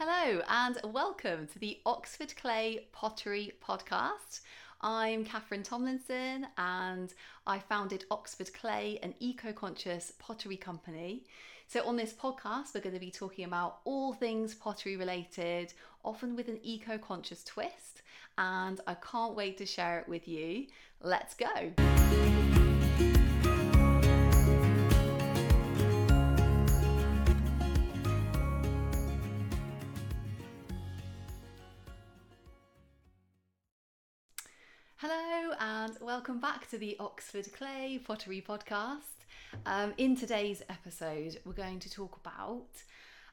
Hello, and welcome to the Oxford Clay Pottery Podcast. I'm Catherine Tomlinson, and I founded Oxford Clay, an eco conscious pottery company. So, on this podcast, we're going to be talking about all things pottery related, often with an eco conscious twist, and I can't wait to share it with you. Let's go. And welcome back to the Oxford Clay Pottery Podcast. Um, in today's episode, we're going to talk about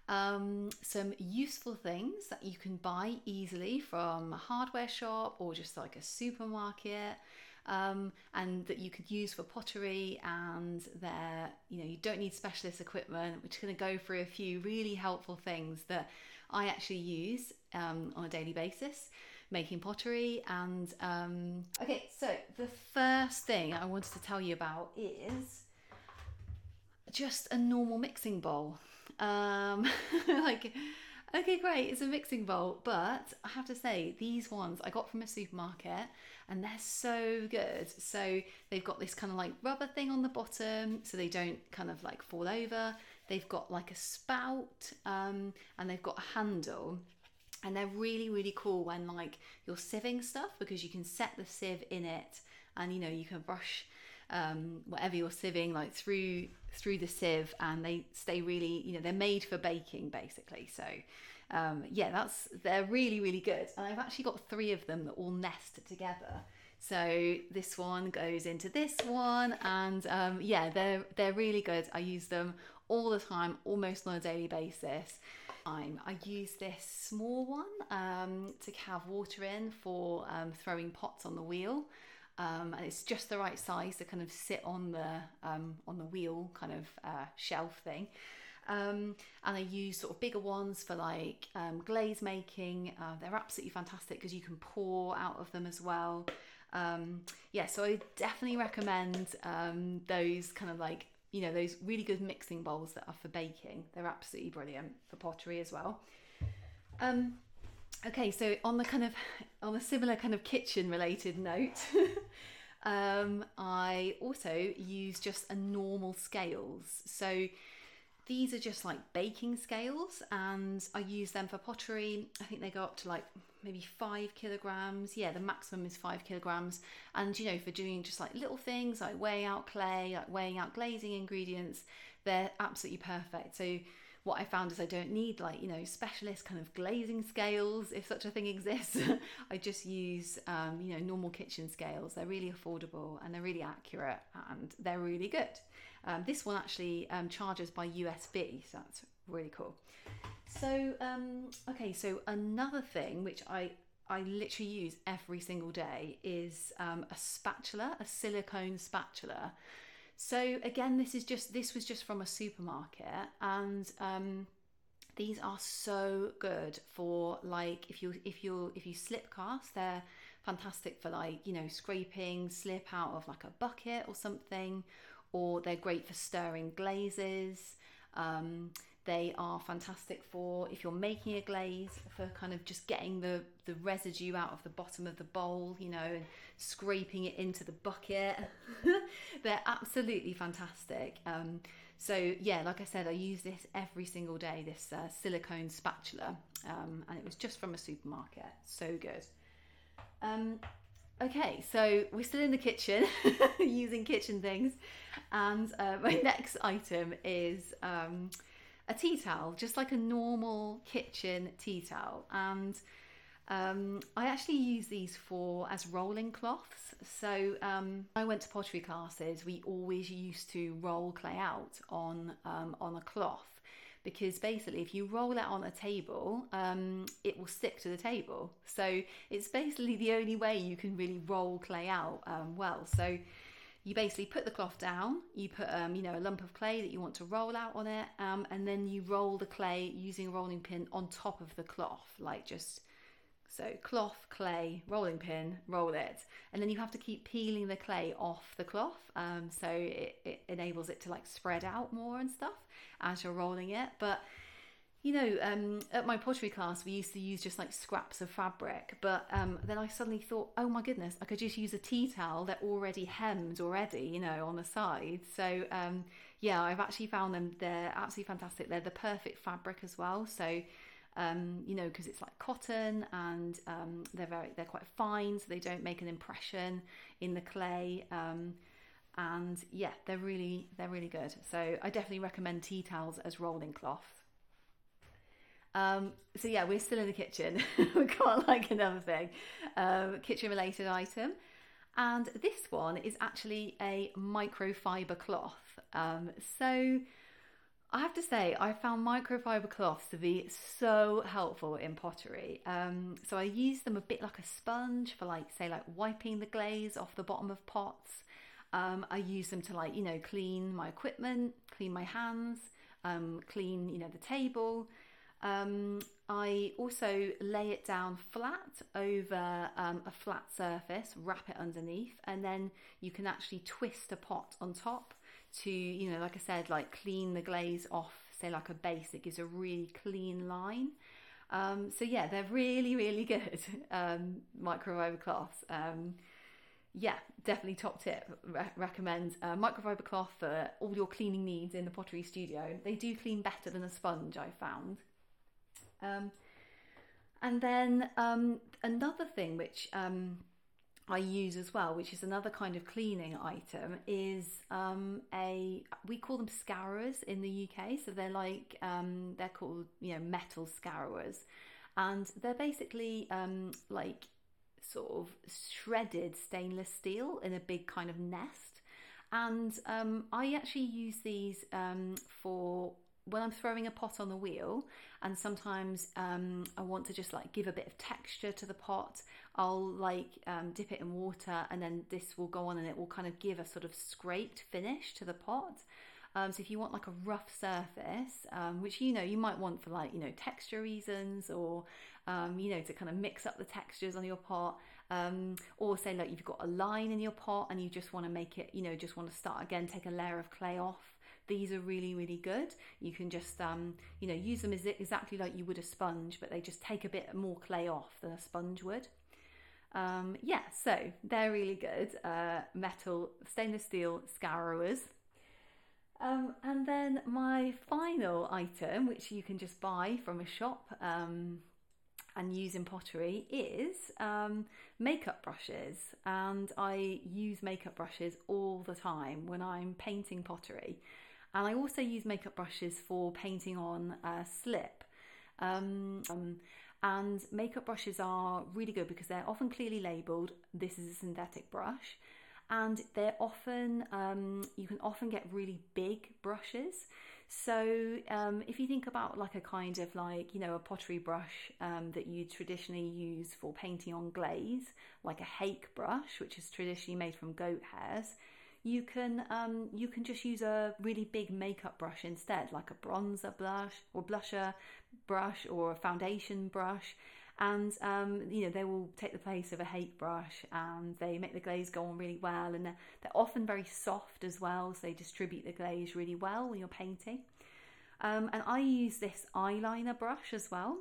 um, some useful things that you can buy easily from a hardware shop or just like a supermarket. Um, and that you could use for pottery, and there, you know, you don't need specialist equipment. We're just going to go through a few really helpful things that I actually use um, on a daily basis making pottery. And um, okay, so the first thing I wanted to tell you about is just a normal mixing bowl. Um, like, okay, great, it's a mixing bowl, but I have to say, these ones I got from a supermarket and they're so good. So they've got this kind of like rubber thing on the bottom so they don't kind of like fall over. They've got like a spout um, and they've got a handle and they're really really cool when like you're sieving stuff because you can set the sieve in it and you know you can brush um, whatever you're sieving like through through the sieve and they stay really you know they're made for baking basically. So um, yeah that's they're really really good. And I've actually got three of them that all nest together. So this one goes into this one and um, yeah they're they're really good. I use them all the time almost on a daily basis time. I use this small one um, to have water in for um, throwing pots on the wheel. Um, and it's just the right size to kind of sit on the um, on the wheel kind of uh, shelf thing. Um, and I use sort of bigger ones for like um, glaze making. Uh, they're absolutely fantastic because you can pour out of them as well. Yeah, so I definitely recommend those kind of like you know those really good mixing bowls that are for baking. They're absolutely brilliant for pottery as well. Um okay so on the kind of on a similar kind of kitchen related note um i also use just a normal scales. So these are just like baking scales and i use them for pottery i think they go up to like maybe five kilograms. Yeah, the maximum is five kilograms. And you know, for doing just like little things like weighing out clay, like weighing out glazing ingredients, they're absolutely perfect. So what I found is I don't need like you know specialist kind of glazing scales if such a thing exists. I just use um, you know normal kitchen scales. They're really affordable and they're really accurate and they're really good. Um, this one actually um, charges by USB, so that's really cool. So, um, okay, so another thing which I I literally use every single day is um, a spatula, a silicone spatula. So again, this is just this was just from a supermarket, and um, these are so good for like if you if you if you slip cast, they're fantastic for like you know scraping slip out of like a bucket or something, or they're great for stirring glazes. Um, they are fantastic for if you're making a glaze, for kind of just getting the, the residue out of the bottom of the bowl, you know, and scraping it into the bucket. They're absolutely fantastic. Um, so, yeah, like I said, I use this every single day, this uh, silicone spatula, um, and it was just from a supermarket. So good. Um, okay, so we're still in the kitchen using kitchen things, and uh, my next item is. Um, a tea towel, just like a normal kitchen tea towel. And um, I actually use these for as rolling cloths. So um, I went to pottery classes. We always used to roll clay out on um, on a cloth because basically, if you roll it on a table, um, it will stick to the table. So it's basically the only way you can really roll clay out um, well. So you basically put the cloth down, you put um, you know a lump of clay that you want to roll out on it, um, and then you roll the clay using a rolling pin on top of the cloth, like just so cloth, clay, rolling pin, roll it, and then you have to keep peeling the clay off the cloth, um, so it, it enables it to like spread out more and stuff as you're rolling it, but you know, um, at my pottery class, we used to use just like scraps of fabric, but um, then I suddenly thought, oh my goodness, I could just use a tea towel. They're already hemmed already, you know, on the side. So um, yeah, I've actually found them. They're absolutely fantastic. They're the perfect fabric as well. So um, you know, because it's like cotton and um, they're very they're quite fine, so they don't make an impression in the clay. Um, and yeah, they're really they're really good. So I definitely recommend tea towels as rolling cloth. Um, so yeah, we're still in the kitchen. We've got like another thing, um, kitchen related item. And this one is actually a microfiber cloth. Um, so I have to say, I found microfiber cloths to be so helpful in pottery. Um, so I use them a bit like a sponge for like, say, like wiping the glaze off the bottom of pots. Um, I use them to like, you know, clean my equipment, clean my hands, um, clean, you know, the table. Um, I also lay it down flat over um, a flat surface, wrap it underneath, and then you can actually twist a pot on top to, you know, like I said, like clean the glaze off, say like a base. It gives a really clean line. Um, so yeah, they're really, really good um, microfiber cloths. Um, yeah, definitely top tip. Re- recommend uh, microfiber cloth for all your cleaning needs in the pottery studio. They do clean better than a sponge, I found. Um, and then um, another thing which um, I use as well, which is another kind of cleaning item, is um, a we call them scourers in the UK. So they're like um, they're called you know metal scourers, and they're basically um, like sort of shredded stainless steel in a big kind of nest. And um, I actually use these um, for when I'm throwing a pot on the wheel, and sometimes um, I want to just like give a bit of texture to the pot, I'll like um, dip it in water, and then this will go on, and it will kind of give a sort of scraped finish to the pot. Um, so if you want like a rough surface, um, which you know you might want for like you know texture reasons, or um, you know to kind of mix up the textures on your pot, um, or say like you've got a line in your pot and you just want to make it, you know, just want to start again, take a layer of clay off these are really, really good. You can just, um, you know, use them as exactly like you would a sponge, but they just take a bit more clay off than a sponge would. Um, yeah, so they're really good. Uh, metal, stainless steel scourers. Um, and then my final item, which you can just buy from a shop um, and use in pottery, is um, makeup brushes. And I use makeup brushes all the time when I'm painting pottery. And I also use makeup brushes for painting on slip. Um, um, and makeup brushes are really good because they're often clearly labeled this is a synthetic brush and they're often um, you can often get really big brushes so um, if you think about like a kind of like you know a pottery brush um, that you traditionally use for painting on glaze like a hake brush which is traditionally made from goat hairs you can um, you can just use a really big makeup brush instead, like a bronzer blush or blusher brush or a foundation brush, and um, you know they will take the place of a hake brush, and they make the glaze go on really well, and they're, they're often very soft as well, so they distribute the glaze really well when you're painting. Um, and I use this eyeliner brush as well,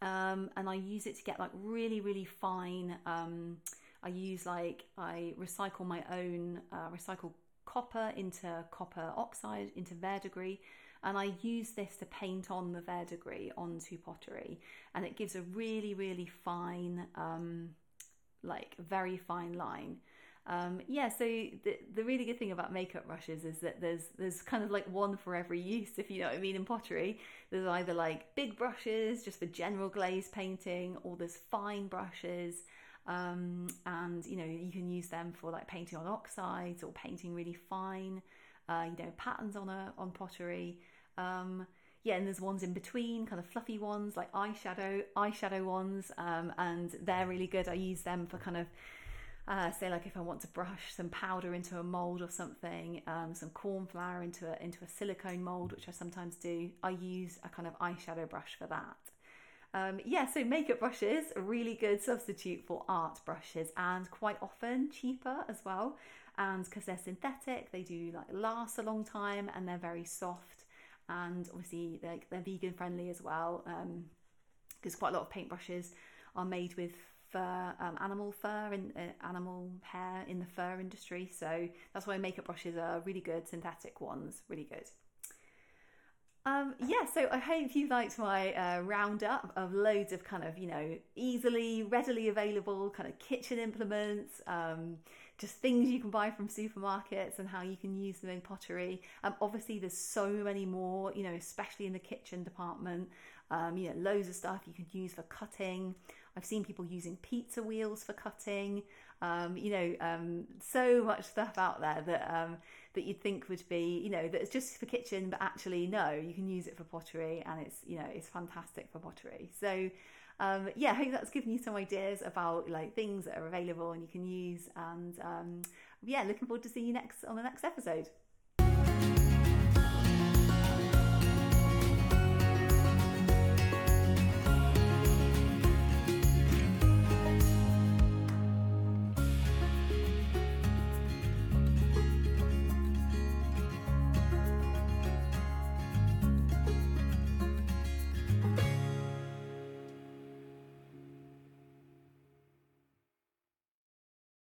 um, and I use it to get like really really fine um, I use like I recycle my own uh, recycled copper into copper oxide into verdigris and I use this to paint on the verdigris onto pottery. And it gives a really really fine um, like very fine line. Um, yeah so the, the really good thing about makeup brushes is that there's there's kind of like one for every use if you know what I mean in pottery. There's either like big brushes just for general glaze painting or there's fine brushes um, and you know you can use them for like painting on oxides or painting really fine uh, you know patterns on a on pottery um, yeah and there's ones in between kind of fluffy ones like eyeshadow eyeshadow ones um, and they're really good i use them for kind of uh, say like if I want to brush some powder into a mold or something, um, some corn flour into a, into a silicone mold, which I sometimes do, I use a kind of eyeshadow brush for that. Um, yeah, so makeup brushes, a really good substitute for art brushes and quite often cheaper as well. And because they're synthetic, they do like last a long time and they're very soft and obviously they're, they're vegan friendly as well because um, quite a lot of paintbrushes are made with fur, um, animal fur and uh, animal hair in the fur industry. So that's why makeup brushes are really good, synthetic ones, really good. Um, yeah, so I hope you liked my uh, roundup of loads of kind of, you know, easily, readily available kind of kitchen implements, um, just things you can buy from supermarkets and how you can use them in pottery. Um, obviously, there's so many more, you know, especially in the kitchen department. Um, you know, loads of stuff you can use for cutting. I've seen people using pizza wheels for cutting. Um, you know, um, so much stuff out there that um, that you'd think would be, you know, that's just for kitchen, but actually no, you can use it for pottery, and it's you know it's fantastic for pottery. So. Um, yeah, I hope that's given you some ideas about like things that are available and you can use. And um, yeah, looking forward to seeing you next on the next episode.